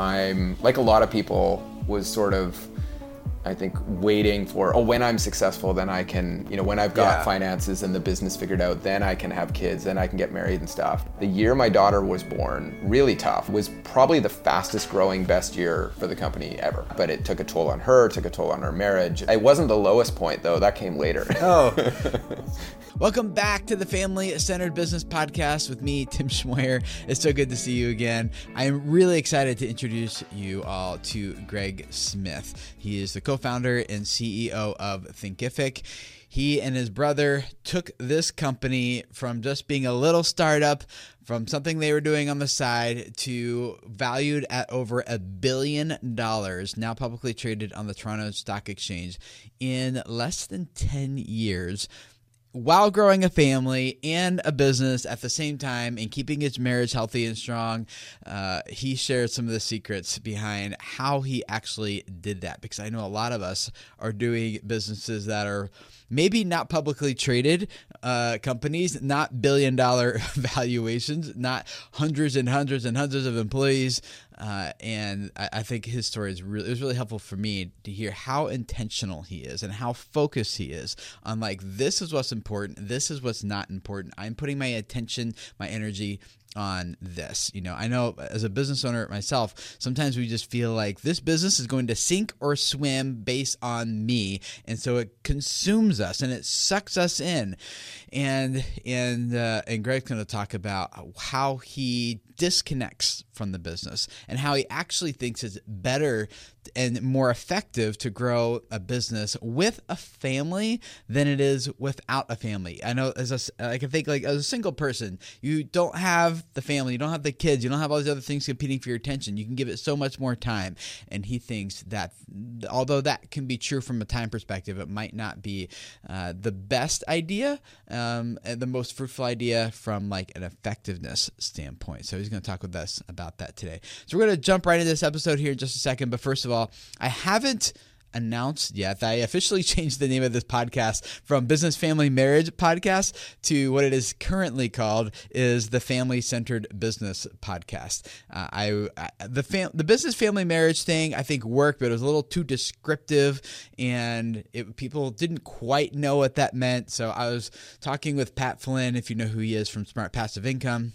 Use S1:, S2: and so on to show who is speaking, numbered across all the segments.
S1: I'm like a lot of people was sort of I think waiting for oh when I'm successful then I can you know when I've got
S2: Yeah.
S1: finances and the business figured out then I can have kids then I can get married and stuff. The year my daughter was born, really tough, was probably the fastest growing best year for the company ever. But it took a toll on her, took a toll on our marriage. It wasn't the lowest point though, that came later.
S2: Oh,
S3: Welcome back to the Family Centered Business Podcast with me, Tim Schmoyer. It's so good to see you again. I am really excited to introduce you all to Greg Smith. He is the co founder and CEO of Thinkific. He and his brother took this company from just being a little startup, from something they were doing on the side, to valued at over a billion dollars, now publicly traded on the Toronto Stock Exchange in less than 10 years while growing a family and a business at the same time and keeping his marriage healthy and strong, uh, he shared some of the secrets behind how he actually did that. Because I know a lot of us are doing businesses that are maybe not publicly traded uh, companies, not billion dollar valuations, not hundreds and hundreds and hundreds of employees. Uh, and I, I think his story is really it was really helpful for me to hear how intentional he is and how focused he is on like this is what's important, this is what's not important. I'm putting my attention, my energy on this. You know, I know as a business owner myself, sometimes we just feel like this business is going to sink or swim based on me, and so it consumes us and it sucks us in. And and uh, and Greg's going to talk about how he disconnects from the business and how he actually thinks it's better and more effective to grow a business with a family than it is without a family. I know as a I can think like as a single person, you don't have the family, you don't have the kids, you don't have all these other things competing for your attention. You can give it so much more time. And he thinks that although that can be true from a time perspective, it might not be uh, the best idea, um, the most fruitful idea from like an effectiveness standpoint. So he's going to talk with us about that today. So we're going to jump right into this episode here in just a second. But first of all, I haven't announced yet I officially changed the name of this podcast from Business Family Marriage Podcast to what it is currently called is the Family Centered Business Podcast. Uh, I, I the fam- the business family marriage thing I think worked, but it was a little too descriptive, and it, people didn't quite know what that meant. So I was talking with Pat Flynn, if you know who he is from Smart Passive Income.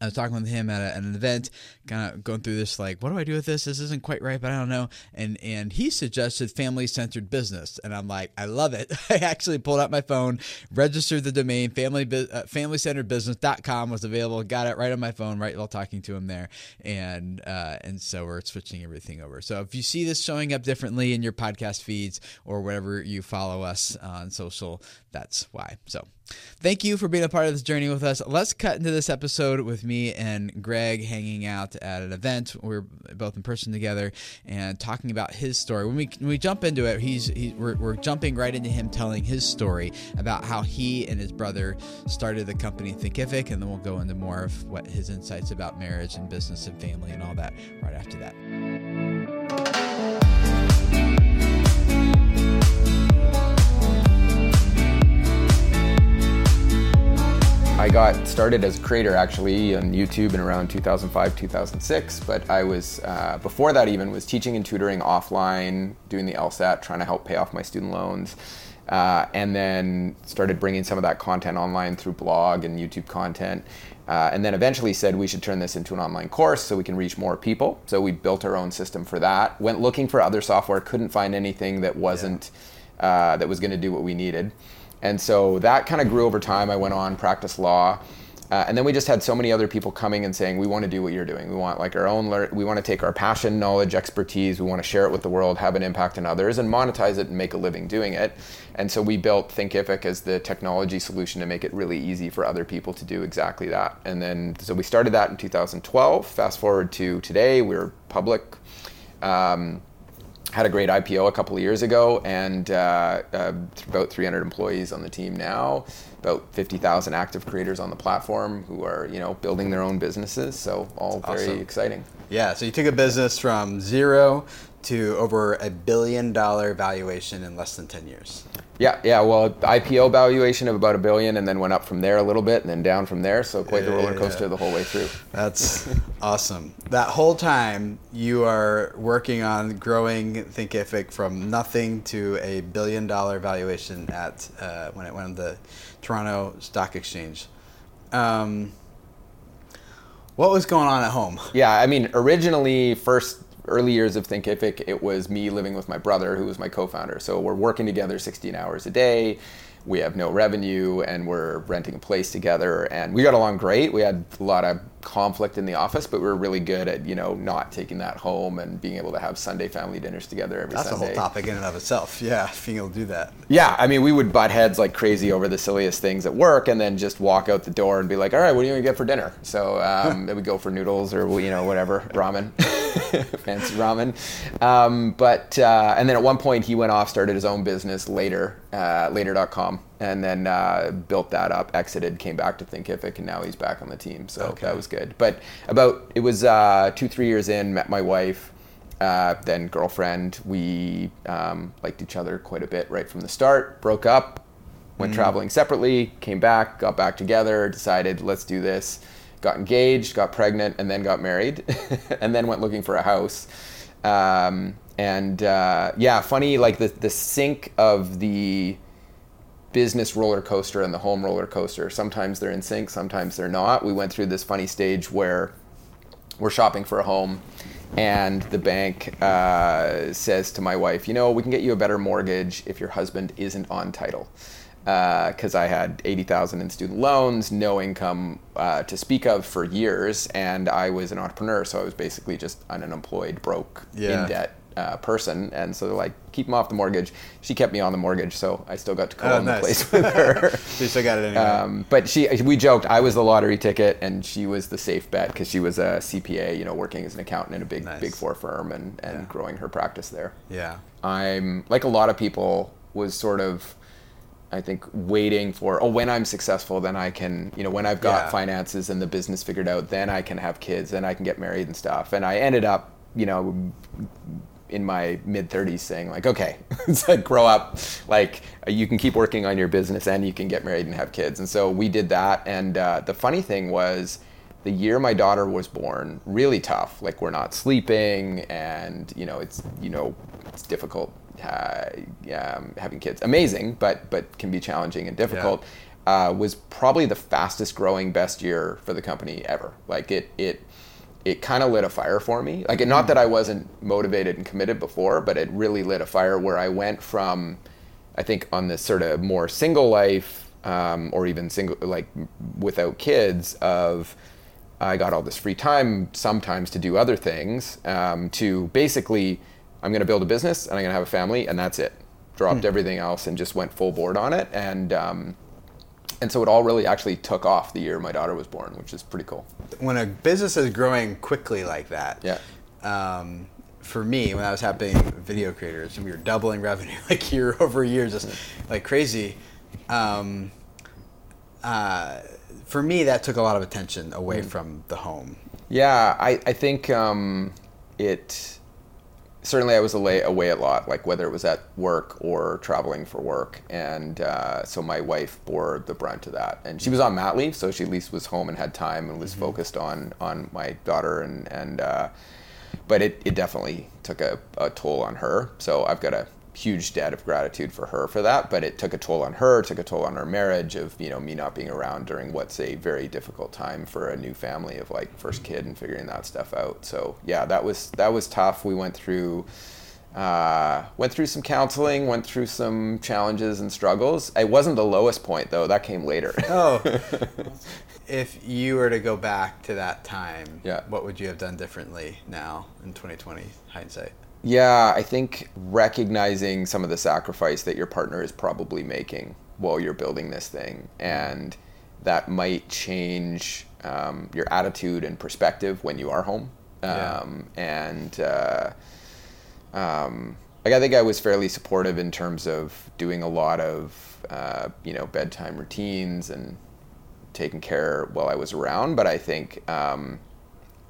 S3: I was talking with him at, a, at an event, kind of going through this, like, what do I do with this? This isn't quite right, but I don't know. And and he suggested family centered business, and I'm like, I love it. I actually pulled out my phone, registered the domain, family uh, family centered business.com was available, got it right on my phone, right while talking to him there, and uh, and so we're switching everything over. So if you see this showing up differently in your podcast feeds or wherever you follow us on social, that's why. So. Thank you for being a part of this journey with us. Let's cut into this episode with me and Greg hanging out at an event. We're both in person together and talking about his story. When we when we jump into it, he's he, we're, we're jumping right into him telling his story about how he and his brother started the company Thinkific, and then we'll go into more of what his insights about marriage and business and family and all that right after that.
S1: Got started as a creator actually on YouTube in around 2005, 2006. But I was uh, before that even was teaching and tutoring offline, doing the LSAT, trying to help pay off my student loans, uh, and then started bringing some of that content online through blog and YouTube content. Uh, and then eventually said we should turn this into an online course so we can reach more people. So we built our own system for that. Went looking for other software, couldn't find anything that wasn't uh, that was going to do what we needed. And so that kind of grew over time. I went on, practiced law. Uh, and then we just had so many other people coming and saying, we want to do what you're doing. We want like our own, we want to take our passion, knowledge, expertise, we want to share it with the world, have an impact on others, and monetize it and make a living doing it. And so we built Thinkific as the technology solution to make it really easy for other people to do exactly that. And then, so we started that in 2012. Fast forward to today, we're public. Um, had a great IPO a couple of years ago, and uh, uh, about 300 employees on the team now. About 50,000 active creators on the platform who are, you know, building their own businesses. So all very exciting.
S2: yeah. So you took a business from zero to over a billion dollar valuation in less than 10 years.
S1: Yeah, yeah. Well, IPO valuation of about a billion, and then went up from there a little bit, and then down from there. So quite the roller coaster
S3: yeah.
S1: the whole way through.
S3: That's awesome. That whole time you are working on growing Thinkific from nothing to a billion dollar valuation at uh, when it went on the Toronto Stock Exchange. Um, what was going on at home?
S1: Yeah, I mean, originally, first early years of Thinkific, it was me living with my brother, who was my co-founder. So we're working together 16 hours a day. We have no revenue, and we're renting a place together. And we got along great. We had a lot of conflict in the office, but we were really good at you know not taking that home and being able to have Sunday family dinners together every
S3: That's a
S1: Sunday.
S3: whole topic in and of itself. Yeah, being able to do that.
S1: Yeah, I mean, we would butt heads like crazy over the silliest things at work, and then just walk out the door and be like, "All right, what are you gonna get for dinner?" So um, then we go for noodles or you know whatever ramen, fancy ramen. Um, but uh, and then at one point he went off, started his own business later, uh, later.com, and then uh, built that up, exited, came back to Thinkific, and now he's back on the team. So
S3: Okay.
S1: that was good. But about it was uh, two three years in, met my wife uh, then girlfriend. We um, liked each other quite a bit right from the start. Broke up, went traveling separately, came back, got back together, decided let's do this. Got engaged, got pregnant, and then got married, and then went looking for a house. Um, and uh, yeah, funny like the the sync of the business roller coaster and the home roller coaster. Sometimes they're in sync, sometimes they're not. We went through this funny stage where we're shopping for a home and the bank uh, says to my wife you know we can get you a better mortgage if your husband isn't on title because i had 80000 in student loans no income uh, to speak of for years and i was an entrepreneur so i was basically just an unemployed broke
S3: Yeah.
S1: in debt uh, person and so they're like keep him off the mortgage she kept me on the mortgage so i still got to co-own
S3: Oh,
S1: the place with her
S3: So you still got it anyway.
S1: um, but she, we joked I was the lottery ticket and she was the safe bet because she was a CPA, you know, working as an accountant in a big
S3: Nice.
S1: big four firm and, and
S3: Yeah.
S1: growing her practice there.
S3: yeah.
S1: I'm like a lot of people was sort of, I think, waiting for oh when I'm successful then I can you know when I've got
S3: Yeah.
S1: finances and the business figured out then I can have kids then I can get married and stuff and I ended up you know in my mid 30s saying like okay it's like grow up. Like you can keep working on your business and you can get married and have kids. And so we did that. And uh, the funny thing was the year my daughter was born really tough. Like we're not sleeping and you know it's you know it's difficult uh, um, having kids. Amazing but but can be challenging and difficult. Uh, was probably the fastest growing best year for the company ever. Like it it it kind of lit a fire for me. Like, not that I wasn't motivated and committed before, but it really lit a fire where I went from, I think, on this sort of more single life, um, or even single, like without kids, of I got all this free time sometimes to do other things, um, to basically, I'm going to build a business and I'm going to have a family, and that's it. Dropped everything else and just went full board on it. And, um, and so it all really actually took off the year my daughter was born, which is pretty cool.
S3: when a business is growing quickly like that,
S1: Yeah.
S3: Um, for me, when I was helping video creators and we were doubling revenue like year over year, just like crazy. Um, uh, for me, that took a lot of attention away
S1: Mm.
S3: from the home.
S1: Yeah, I, I think um, it certainly I was away, away a lot, like whether it was at work or traveling for work. And uh, so my wife bore the brunt of that. And she was on mat leave, so she at least was home and had time and was focused on, on my daughter. And, and uh, but it, it definitely took a, a toll on her. So I've got a huge debt of gratitude for her for that. But it took a toll on her, took a toll on our marriage of, you know, me not being around during what's a very difficult time for a new family of like first kid and figuring that stuff out. So yeah, that was that was tough. We went through uh, went through some counseling, went through some challenges and struggles. It wasn't the lowest point though. That came later.
S3: Oh, if you were to go back to that time,
S1: Yeah.
S3: what would you have done differently now in 2020 hindsight?
S1: Yeah, I think recognizing some of the sacrifice that your partner is probably making while you're building this thing, and that might change um, your attitude and perspective when you are home.
S3: Yeah.
S1: Um, and uh, um, like I think I was fairly supportive in terms of doing a lot of uh, you know bedtime routines and taking care while I was around. But I think um,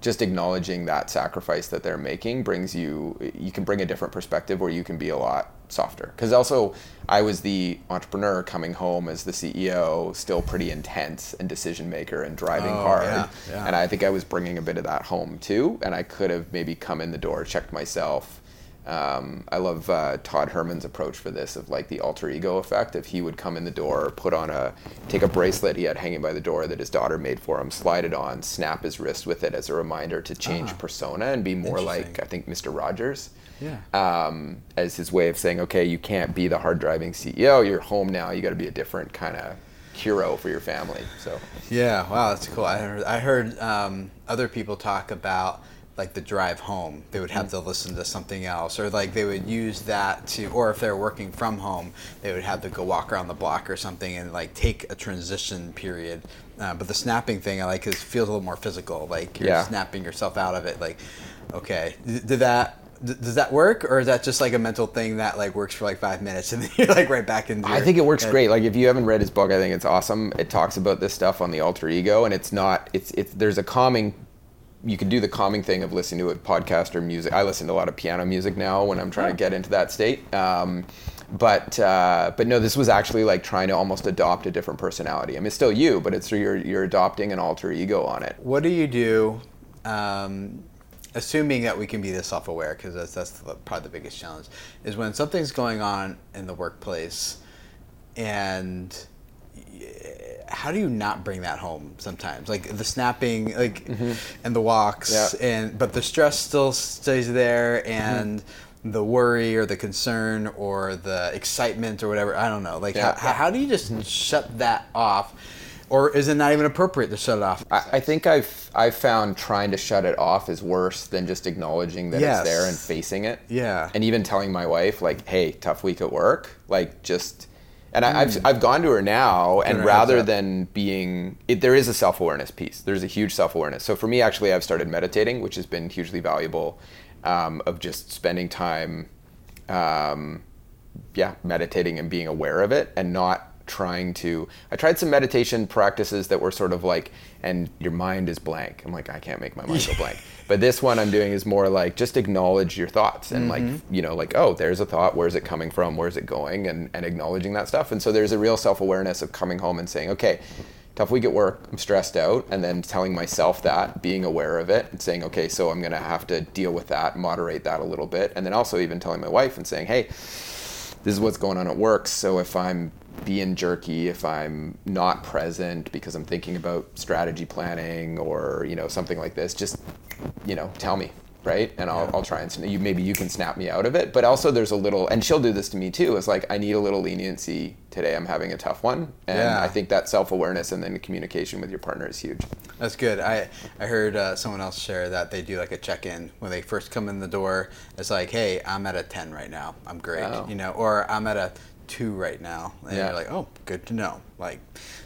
S1: just acknowledging that sacrifice that they're making brings you you can bring a different perspective where you can be a lot softer because also i was the entrepreneur coming home as the ceo still pretty intense and decision maker and driving
S3: Oh,
S1: hard
S3: yeah, yeah.
S1: and i think i was bringing a bit of that home too and i could have maybe come in the door checked myself um, I love uh, Todd Herman's approach for this of like the alter ego effect. If he would come in the door, put on a, take a bracelet he had hanging by the door that his daughter made for him, slide it on, snap his wrist with it as a reminder to change
S3: Ah.
S1: persona and be more like I think Mr. Rogers.
S3: Yeah.
S1: Um, as his way of saying, okay, you can't be the hard driving CEO. You're home now. You got to be a different kind of hero for your family. So
S3: Yeah, wow, that's cool. I heard, I heard um, other people talk about like the drive home. They would have to listen to something else, or like they would use that to, or if they're working from home, they would have to go walk around the block or something and like take a transition period. Uh, but the snapping thing I like is feels a little more physical. Like you're
S1: Yeah.
S3: snapping yourself out of it. Like, okay, did that? Does that work, or is that just like a mental thing that like works for like five minutes and then you're like right back into?
S1: It.
S3: I
S1: think it works
S3: Yeah.
S1: great. Like if you haven't read his book, I think it's awesome. It talks about this stuff on the alter ego, and it's not. It's it's there's a calming. You can do the calming thing of listening to a podcast or music. I listen to a lot of piano music now when I'm trying to get into that state. Um, but uh, but no, this was actually like trying to almost adopt a different personality. I mean, it's still you, but it's you're you're adopting an alter ego on it.
S3: What do you do, um, assuming that we can be this self-aware, because that's, that's the, probably the biggest challenge, is when something's going on in the workplace, and how do you not bring that home sometimes? Like the snapping, like, and the walks,
S1: Mm-hmm. Yeah.
S3: and but the stress still stays there, and
S1: Mm-hmm.
S3: the worry or the concern or the excitement or whatever. I don't know. Like,
S1: Yeah.
S3: how, how do you just shut that off? Or is it not even appropriate to shut it off?
S1: I, I think I've I've found trying to shut it off is worse than just acknowledging that
S3: Yes.
S1: it's there and facing it.
S3: Yeah.
S1: And even telling my wife like, "Hey, tough week at work." Like just, and I,
S3: Hmm.
S1: I've I've gone to her now, and
S3: her
S1: rather than being, it, there is a self awareness piece. There's a huge self awareness. So for me, actually, I've started meditating, which has been hugely valuable. Um, of just spending time, um, yeah, meditating and being aware of it, and not trying to i tried some meditation practices that were sort of like and your mind is blank. I'm like i can't make my mind go blank. But this one i'm doing is more like just acknowledge your thoughts and like mm-hmm. you know like oh there's a thought. Where's it coming from? Where's it going? And, and acknowledging that stuff. And so there's a real self-awareness of coming home and saying okay tough week at work. I'm stressed out. And then telling myself that being aware of it and saying okay so i'm going to have to deal with that moderate that a little bit. And then also even telling my wife and saying hey this is what's going on at work. So if I'm being jerky, if I'm not present because I'm thinking about strategy planning or you know something like this, just you know tell me, right? And I'll, I'll try and you maybe you can snap me out of it. But also there's a little, and she'll do this to me too. It's like I need a little leniency today. I'm having a tough one, and
S3: Yeah.
S1: I think that self awareness and then communication with your partner is huge.
S3: That's good. I I heard uh, someone else share that they do like a check in when they first come in the door. It's like, hey, I'm at a ten right now. I'm great,
S1: Oh.
S3: you know, or I'm at a two right now, and
S1: Yeah.
S3: you're like, oh, good to know. Like,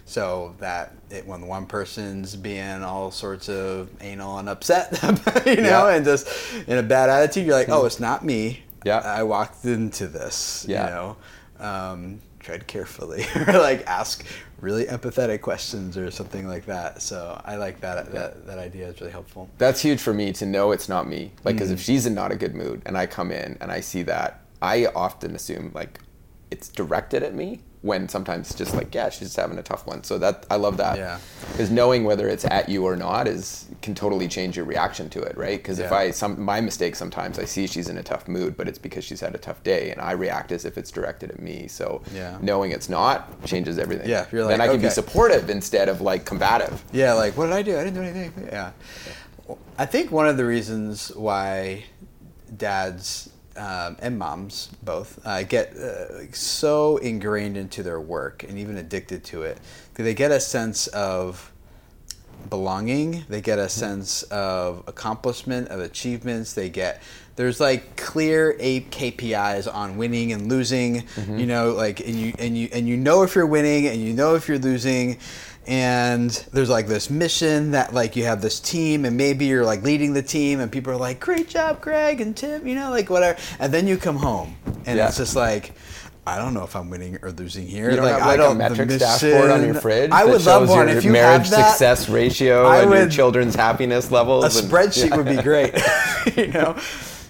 S3: so that it, when one person's being all sorts of anal and upset, you know,
S1: Yeah.
S3: and just in a bad attitude, you're like, oh, it's not me.
S1: Yeah.
S3: I walked into this.
S1: Yeah.
S3: You know. Um, tread carefully or like ask really empathetic questions or something like that so i like that that, that idea is really helpful
S1: that's huge for me to know it's not me. Like, because if she's in not a good mood and I come in and I see that, I often assume like it's directed at me when sometimes it's just like, yeah, she's just having a tough one. So that I love that.
S3: Yeah.
S1: Because knowing whether it's at you or not is can totally change your reaction to it, right? Because if I some my mistake sometimes I see she's in a tough mood, but it's because she's had a tough day, and I react as if it's directed at me. So
S3: Yeah.
S1: knowing it's not changes everything.
S3: Yeah, you're
S1: then I can be supportive instead of like combative.
S3: yeah like what did i do i didn't do anything yeah i think one of the reasons why dads um, and moms both uh, get uh, so ingrained into their work and even addicted to it that they get a sense of belonging they get a sense of accomplishment of achievements they get there's like clear eight KPIs on winning and losing you know like and you and you and you know if you're winning and you know if you're losing and there's like this mission that like you have this team and maybe you're like leading the team and people are like great job Greg and Tim you know like whatever and then you come home and
S1: Yeah.
S3: it's just like I don't know if I'm winning or losing here.
S1: You don't
S3: like,
S1: have
S3: I
S1: like a
S3: don't, the
S1: metrics dashboard on your fridge.
S3: I
S1: that
S3: would love
S1: shows
S3: one.
S1: Your
S3: If you
S1: marriage
S3: have that,
S1: success ratio
S3: I
S1: and your children's happiness levels.
S3: a
S1: and-
S3: spreadsheet
S1: yeah.
S3: would be great. you know,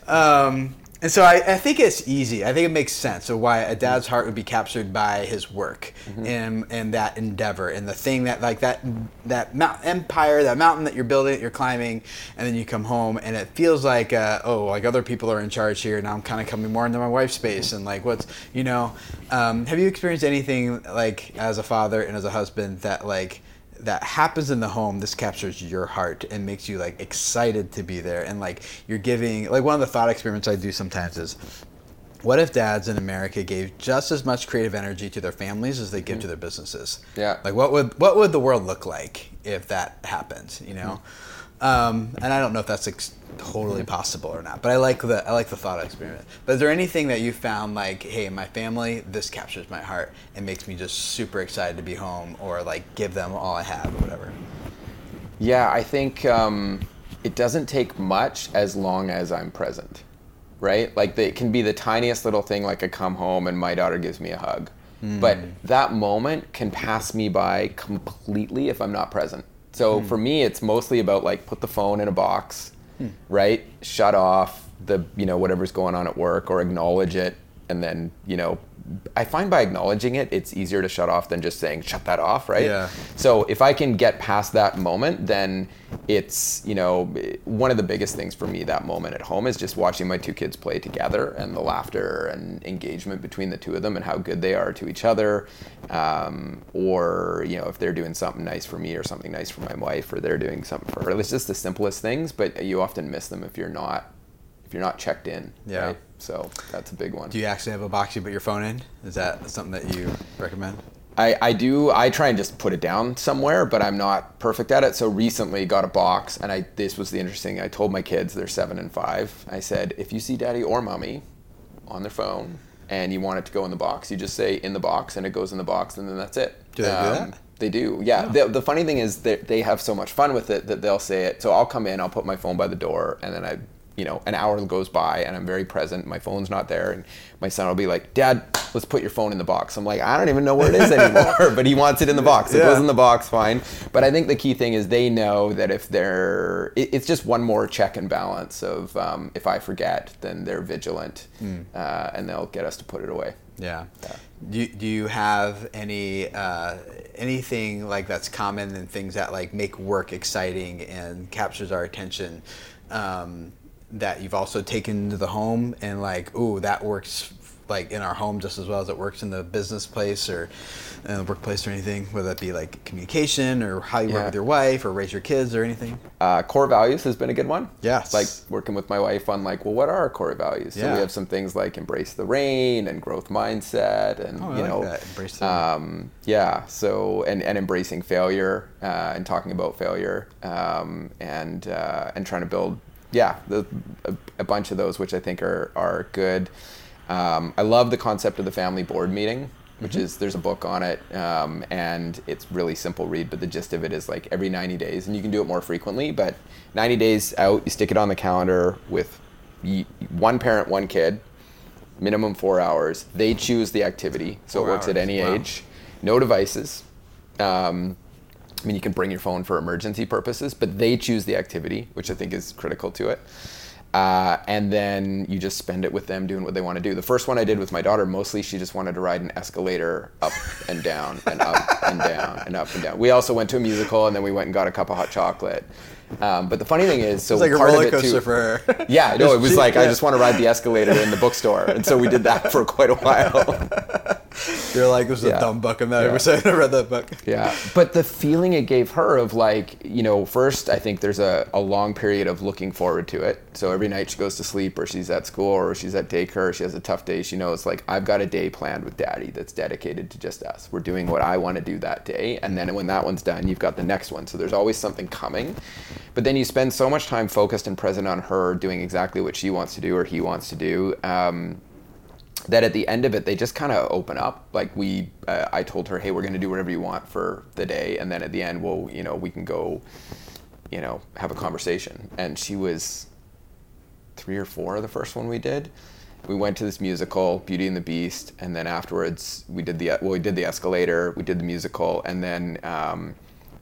S3: um, and so I, I think it's easy. I think it makes sense of why a dad's heart would be captured by his work
S1: Mm-hmm.
S3: and and that endeavor and the thing that like that that mount, empire, that mountain that you're building, that you're climbing, and then you come home and it feels like uh, oh like other people are in charge here. Now I'm kind of coming more into my wife's space and like what's you know. Um, have you experienced anything like as a father and as a husband that like that happens in the home this captures your heart and makes you like excited to be there. And like you're giving like one of the thought experiments i do sometimes is what if dads in america gave just as much creative energy to their families as they give to mm-hmm. their businesses?
S1: Yeah.
S3: like what would what would the world look like if that happened you know hmm. Um, and i don't know if that's ex- totally possible or not but i like the i like the thought experiment. But is there anything that you found like hey my family this captures my heart and makes me just super excited to be home or like give them all i have or whatever?
S1: Yeah, I think um, it doesn't take much as long as I'm present, right? Like the, it can be the tiniest little thing, like I come home and my daughter gives me a hug, but that moment can pass me by completely if I'm not present. So hmm. for me, it's mostly about like put the phone in a box, hmm. right? Shut off the you know whatever's going on at work or acknowledge it, and then you know. I find by acknowledging it, it's easier to shut off than just saying shut that off, right?
S3: Yeah.
S1: So if I can get past that moment, then it's you know one of the biggest things for me that moment at home is just watching my two kids play together and the laughter and engagement between the two of them and how good they are to each other, um, or you know if they're doing something nice for me or something nice for my wife or they're doing something for her. It's just the simplest things, but you often miss them if you're not if you're not checked in.
S3: Yeah.
S1: Right? So that's a big one.
S3: do you actually have a box you put your phone in is that something that you recommend
S1: I, I do I try and just put it down somewhere, but I'm not perfect at it. So recently got a box and I this was the interesting I told my kids they're seven and five. I said, if you see daddy or mommy on their phone and you want it to go in the box, you just say in the box and it goes in the box and then that's it.
S3: Do they do that?
S1: Um, they do, yeah. Oh. The, the funny thing is that they have so much fun with it that they'll say it. So I'll come in, I'll put my phone by the door, and then I, you know, an hour goes by and I'm very present. My phone's not there, and my son will be like, "Dad, let's put your phone in the box." I'm like, I don't even know where it is anymore, but he wants it in the box. It
S3: Yeah.
S1: goes in the box, fine. But I think the key thing is they know that if they're, it, it's just one more check and balance of um, if I forget, then they're vigilant,
S3: Hmm.
S1: uh, and they'll get us to put it away.
S3: Yeah. Do you, do you have any uh, anything like that's common and things that like make work exciting and captures our attention um, that you've also taken to the home and like ooh that works like in our home just as well as it works in the business place or in the workplace or anything whether that be like communication or how you work with your wife or raise your kids or anything
S1: Uh, core values has been a good one.
S3: Yes.
S1: Like working with my wife on like, well, what are our core values? So
S3: Yeah.
S1: we have some things like embrace the rain and growth mindset and
S3: Oh,
S1: you
S3: like
S1: know,
S3: that. Embrace the
S1: um, yeah. So and, and embracing failure uh, and talking about failure um, and uh, and trying to build yeah the, a, a bunch of those which I think are are good. Um, I love the concept of the family board meeting which is there's a book on it um, and it's really simple read but the gist of it is like every 90 days and you can do it more frequently but 90 days out you stick it on the calendar with y- one parent one kid minimum four hours they choose the activity so
S3: Four
S1: it works at any
S3: wow.
S1: age no devices um, I mean, you can bring your phone for emergency purposes, but they choose the activity, which I think is critical to it. Uh, and then you just spend it with them doing what they want to do. The first one I did with my daughter, mostly she just wanted to ride an escalator up and down and up and down and up and down. We also went to a musical and then we went and got a cup of hot chocolate. Um, but the funny thing is, so
S3: it's like a
S1: part
S3: roller
S1: of it
S3: coaster
S1: too,
S3: for her
S1: yeah, no, it was
S3: She-
S1: like I just want to ride the escalator in the bookstore, and so we did that for quite a while.
S3: you're like this is
S1: Yeah.
S3: a dumb book i'm not
S1: Yeah.
S3: ever saying i read that book
S1: Yeah, but the feeling it gave her of like, you know, first I think there's a, a long period of looking forward to it. So every night she goes to sleep or she's at school or she's at daycare, she has a tough day, she knows like I've got a day planned with daddy that's dedicated to just us. We're doing what I want to do that day. And then when that one's done, you've got the next one. So there's always something coming. But then you spend so much time focused and present on her doing exactly what she wants to do or he wants to do. Um, that at the end of it they just kind of open up. Like we uh, i told her hey we're going to do whatever you want for the day and then at the end we'll you know we can go you know have a conversation. And she was three or four the first one we did. We went to this musical, Beauty and the Beast, and then afterwards we did the well, we did the escalator, we did the musical, and then um,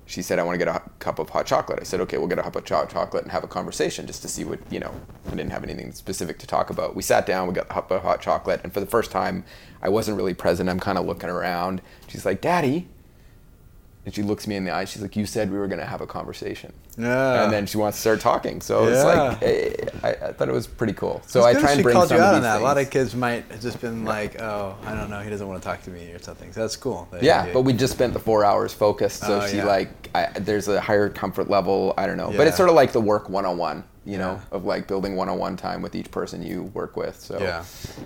S1: she said, "I want to get a cup of hot chocolate." I said, "Okay, we'll get a cup of hot chocolate and have a conversation just to see what you know." I didn't have anything specific to talk about. We sat down, we got the cup of hot chocolate, and for the first time, I wasn't really present. I'm kind of looking around. She's like, "Daddy." And she looks me in the eye. She's like, "You said we were going to have a conversation."
S3: Yeah.
S1: And then she wants to start talking. So it's like, I, I thought it was pretty cool. So I try and bring
S3: called
S1: some
S3: you
S1: of
S3: out
S1: these
S3: on that. A lot of kids might have just been like, "Oh, I don't know, he doesn't want to talk to me" or something. So that's cool. that
S1: Yeah, but we just spent the four hours focused. So
S3: Oh,
S1: she
S3: yeah.
S1: like, I, there's a higher comfort level. I don't know, but it's sort of like the work one-on-one. You know,
S3: Yeah.
S1: of like building one-on-one time with each person you work with. So
S3: yeah.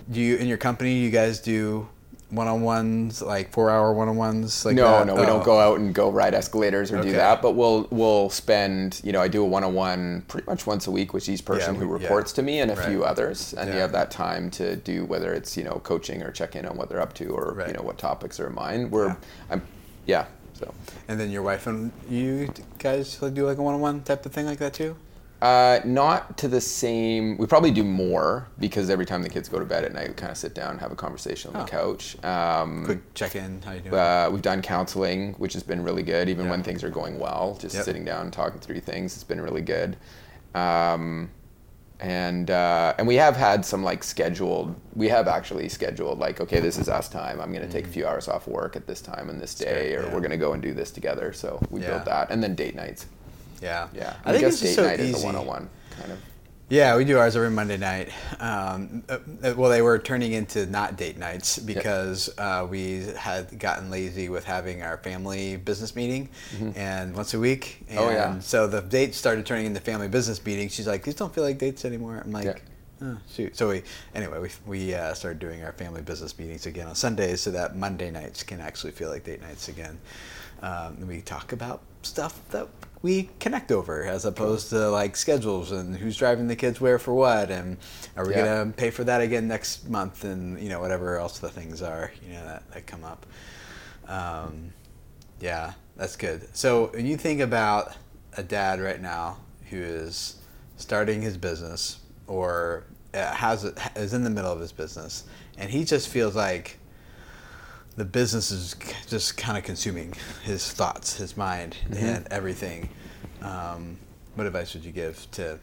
S3: Do you in your company? You guys do one-on-ones, like four-hour one-on-ones, like
S1: no,
S3: that?
S1: no, we
S3: Oh.
S1: don't go out and go ride escalators or
S3: Okay.
S1: do that. But we'll we'll spend. You know, I do a one-on-one pretty much once a week with each person
S3: Yeah,
S1: who
S3: we- yeah.
S1: reports to me and a
S3: Right.
S1: few others, and you have that time to do whether it's you know coaching or check in on what they're up to or
S3: Right.
S1: you know what topics are in mind. We're,
S3: Yeah.
S1: I'm, yeah. So.
S3: And then your wife and you guys like, do like a one-on-one type of thing like that too?
S1: Uh, not to the same. We probably do more because every time the kids go to bed at night, we kind of sit down and have a conversation on the
S3: Oh.
S1: couch. Um,
S3: Quick check-in. How you doing?
S1: uh, we've done counseling, which has been really good, even
S3: Yeah.
S1: when things are going well. Just
S3: Yep.
S1: sitting down and talking through things it's been really good. Um, and uh, and we have had some like scheduled. We have actually scheduled like, okay, this is us time. I'm going to take a few hours off work at this time and this day, or
S3: Mm-hmm. yeah.
S1: we're going to go and do this together. So we
S3: Yeah.
S1: built that, and then date nights.
S3: Yeah.
S1: Yeah,
S3: I think
S1: guess
S3: it's just
S1: date
S3: so
S1: night
S3: easy.
S1: is a one-on-one kind of.
S3: Yeah, we do ours every Monday night. Um, uh, uh, well, they were turning into not date nights because uh, we had gotten lazy with having our family business meeting, and once a week. And
S1: Mm-hmm. Oh, yeah.
S3: So the dates started turning into family business meetings. She's like, "These don't feel like dates anymore." I'm like.
S1: Yeah.
S3: Oh, shoot. So we anyway we we uh, started doing our family business meetings again on Sundays so that Monday nights can actually feel like date nights again. Um, we talk about stuff that we connect over as opposed to like schedules and who's driving the kids where for what and are we
S1: Yeah.
S3: gonna pay for that again next month and you know whatever else the things are you know that, that come up. Um, yeah, that's good. So when you think about a dad right now who is starting his business or uh, has is in the middle of his business, and he just feels like the business is just kind of consuming his thoughts, his mind, and everything. Um, what advice would you give to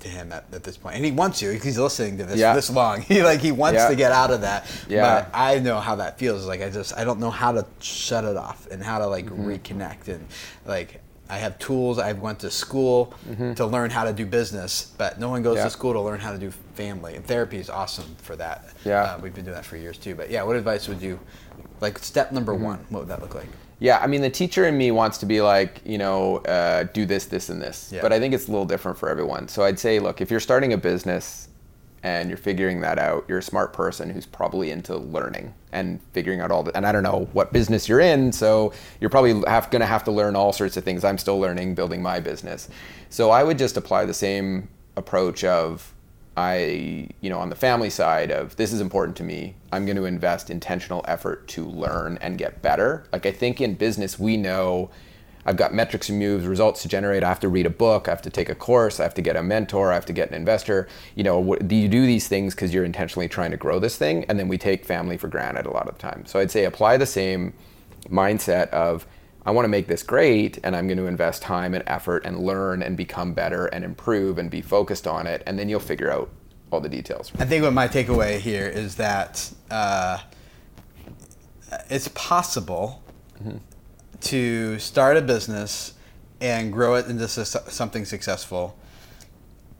S3: to him at, at this point? And he wants you. He's listening to this
S1: Yeah.
S3: this long. He like he wants
S1: Yeah.
S3: to get out of that.
S1: Yeah.
S3: But I know how that feels. Like I just I don't know how to shut it off and how to like reconnect and like I have tools. I went to school to learn how to do business, but no one goes
S1: Yeah.
S3: to school to learn how to do family. And therapy is awesome for that.
S1: Yeah.
S3: Uh, we've been doing that for years too. But yeah, what advice would you like? Step number
S1: Mm-hmm.
S3: one. What would that look like?
S1: Yeah, I mean, the teacher in me wants to be like, you know, uh, do this, this, and this.
S3: Yeah.
S1: But I think it's a little different for everyone. So I'd say, look, if you're starting a business and you're figuring that out, you're a smart person who's probably into learning and figuring out all the. And I don't know what business you're in, so you're probably have, gonna have to learn all sorts of things. I'm still learning building my business, so I would just apply the same approach of I, you know, on the family side of this is important to me. I'm going to invest intentional effort to learn and get better. Like I think in business, we know I've got metrics and moves, results to generate. I have to read a book. I have to take a course. I have to get a mentor. I have to get an investor. You know, what, do you do these things because you're intentionally trying to grow this thing? And then we take family for granted a lot of the time. So I'd say apply the same mindset of I want to make this great and I'm going to invest time and effort and learn and become better and improve and be focused on it. And then you'll figure out all the details.
S3: I think what my takeaway here is that uh, it's possible to start a business and grow it into something successful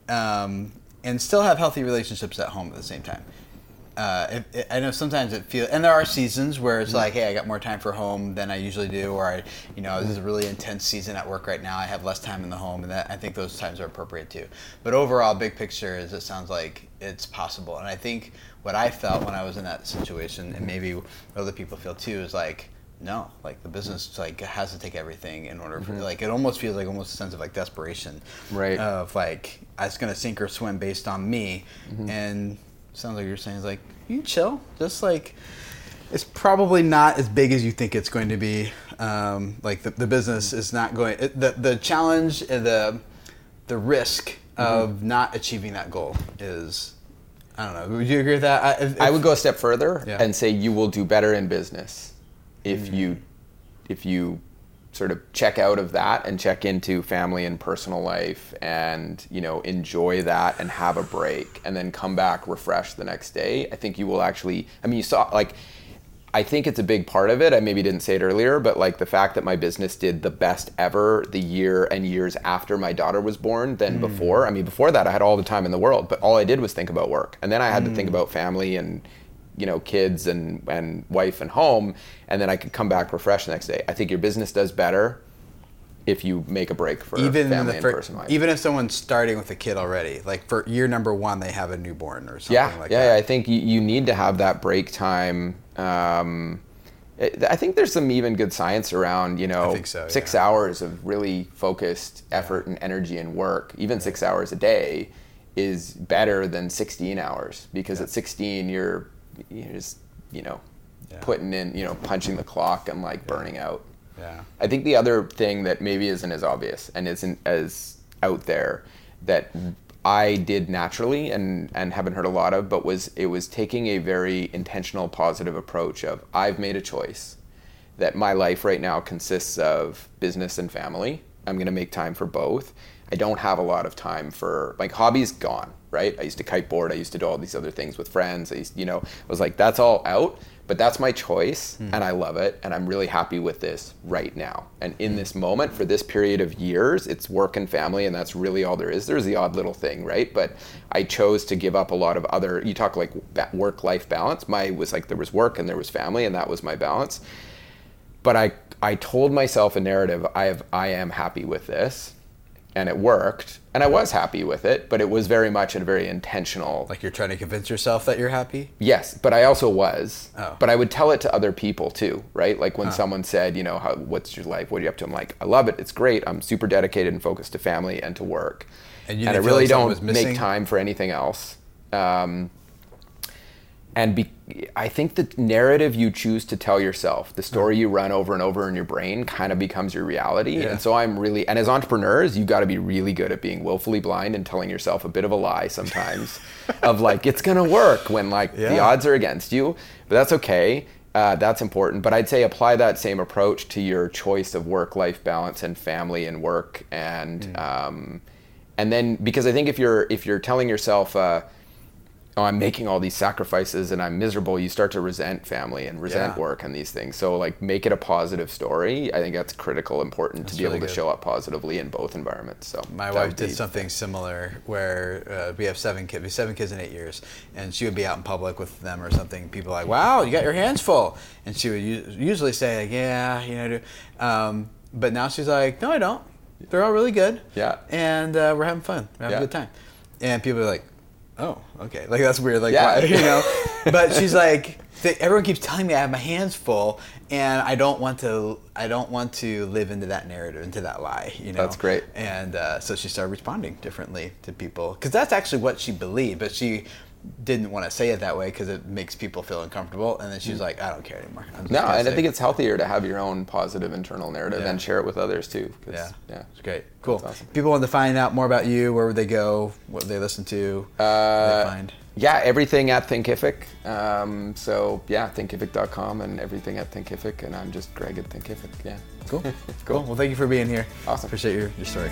S3: um, and still have healthy relationships at home at the same time. Uh, it, it, I know sometimes it feels, and there are seasons where it's like, hey, I got more time for home than I usually do, or I, you know, this is a really intense season at work right now. I have less time in the home, and that I think those times are appropriate too. But overall, big picture is it sounds like it's possible, and I think what I felt when I was in that situation, and maybe other people feel too, is like, no, like the business like has to take everything in order for mm-hmm. like it almost feels like almost a sense of like desperation,
S1: Right.
S3: Of like it's gonna sink or swim based on me, mm-hmm. and sounds like you're saying is like you chill, just like it's probably not as big as you think it's going to be. Um, like the, the business mm-hmm. is not going it, the the challenge and the the risk of not achieving that goal is I don't know. Would you agree with that? I, if,
S1: I would go a step further
S3: Yeah.
S1: and say you will do better in business if mm-hmm. you if you sort of check out of that and check into family and personal life and you know enjoy that and have a break and then come back refreshed the next day i think you will actually i mean you saw like i think it's a big part of it. I maybe didn't say it earlier but like the fact that my business did the best ever the year and years after my daughter was born than mm. before. I mean before that i had all the time in the world but all i did was think about work. And then i had to think mm. about family and you know kids and and wife and home and then i could come back refreshed the next day i think your business does better if you make a break for
S3: even
S1: family
S3: the
S1: and personal life
S3: even if someone's starting with a kid already, like for year number one, they have a newborn or something
S1: yeah
S3: like
S1: yeah,
S3: that.
S1: yeah i think you, you need to have that break time um, it- I think there's some even good science around, you know,
S3: so,
S1: six
S3: yeah.
S1: hours of really focused effort and energy and work, even six hours a day, is better than 16 hours because at 16 you're you're just you know
S3: Yeah.
S1: putting in you know punching the clock and like burning out.
S3: Yeah.
S1: I think the other thing that maybe isn't as obvious and isn't as out there that I did naturally and, and haven't heard a lot of, but was it was taking a very intentional, positive approach of I've made a choice that my life right now consists of business and family. I'm going to make time for both. I don't have a lot of time for like hobbies gone, right? I used to kiteboard, I used to do all these other things with friends. I used, you know, I was like that's all out, but that's my choice hmm. and I love it and I'm really happy with this right now. And in hmm. this moment for this period of years, it's work and family and that's really all there is. There's the odd little thing, right? But I chose to give up a lot of other you talk like work life balance. My was like there was work and there was family and that was my balance but I I told myself a narrative. I have I am happy with this, and it worked, and I was happy with it. But it was very much a very intentional.
S3: Like you're trying to convince yourself that you're happy.
S1: yes, but I also was.
S3: Oh.
S1: But I would tell it to other people too, right? Like when someone said, you know, how, what's your life? What are you up to? I'm like, I love it. It's great. I'm super dedicated and focused to family and to work,
S3: And you
S1: I really don't make time for anything else. Um, and be, I think the narrative you choose to tell yourself, the story you run over and over in your brain, kind of becomes your reality.
S3: Yeah.
S1: And so I'm really, and as entrepreneurs, you've got to be really good at being willfully blind and telling yourself a bit of a lie sometimes, of like it's gonna work when like the odds are against you. But that's okay. Uh, that's important. But I'd say apply that same approach to your choice of work-life balance and family and work, and
S3: Mm.
S1: um, and then because I think if you're if you're telling yourself. Uh, oh, I'm making all these sacrifices and I'm miserable, you start to resent family and resent
S3: Yeah.
S1: work and these things. So like make it a positive story. I think that's critical, important
S3: That's
S1: to be
S3: really
S1: able
S3: good.
S1: to show up positively in both environments. So
S3: My wife did
S1: be-
S3: something similar where uh, we have seven kids, we have seven kids in eight years, and she would be out in public with them or something. People are like, "Wow, you got your hands full," and she would u- usually say, like, "Yeah, you know." Um, but now she's like, "No, I don't. They're all really good.
S1: Yeah.
S3: and uh, we're having fun. We're having
S1: Yeah.
S3: a good time." And people are like, "Oh, okay." Like that's weird. Like,
S1: Yeah.
S3: why- you know. but she's like, everyone keeps telling me I have my hands full, and I don't want to. I don't want to live into that narrative, into that lie. You know.
S1: That's great.
S3: And uh, so she started responding differently to people because that's actually what she believed, but she didn't want to say it that way because it makes people feel uncomfortable. And then she's like, "I don't care anymore."
S1: No, and I think it's healthier to have your own positive internal narrative
S3: Yeah.
S1: and share it with others too.
S3: yeah,
S1: yeah.
S3: it's great, cool.
S1: Awesome.
S3: People want to find out more about you. Where would they go? What would they listen to?
S1: Uh,
S3: they find?
S1: Yeah, everything at Thinkific. Um, so yeah, thinkific.com and everything at Thinkific, and I'm just Greg at Thinkific. Yeah.
S3: Cool, cool. Well, thank you for being here.
S1: Awesome.
S3: Appreciate your, your story.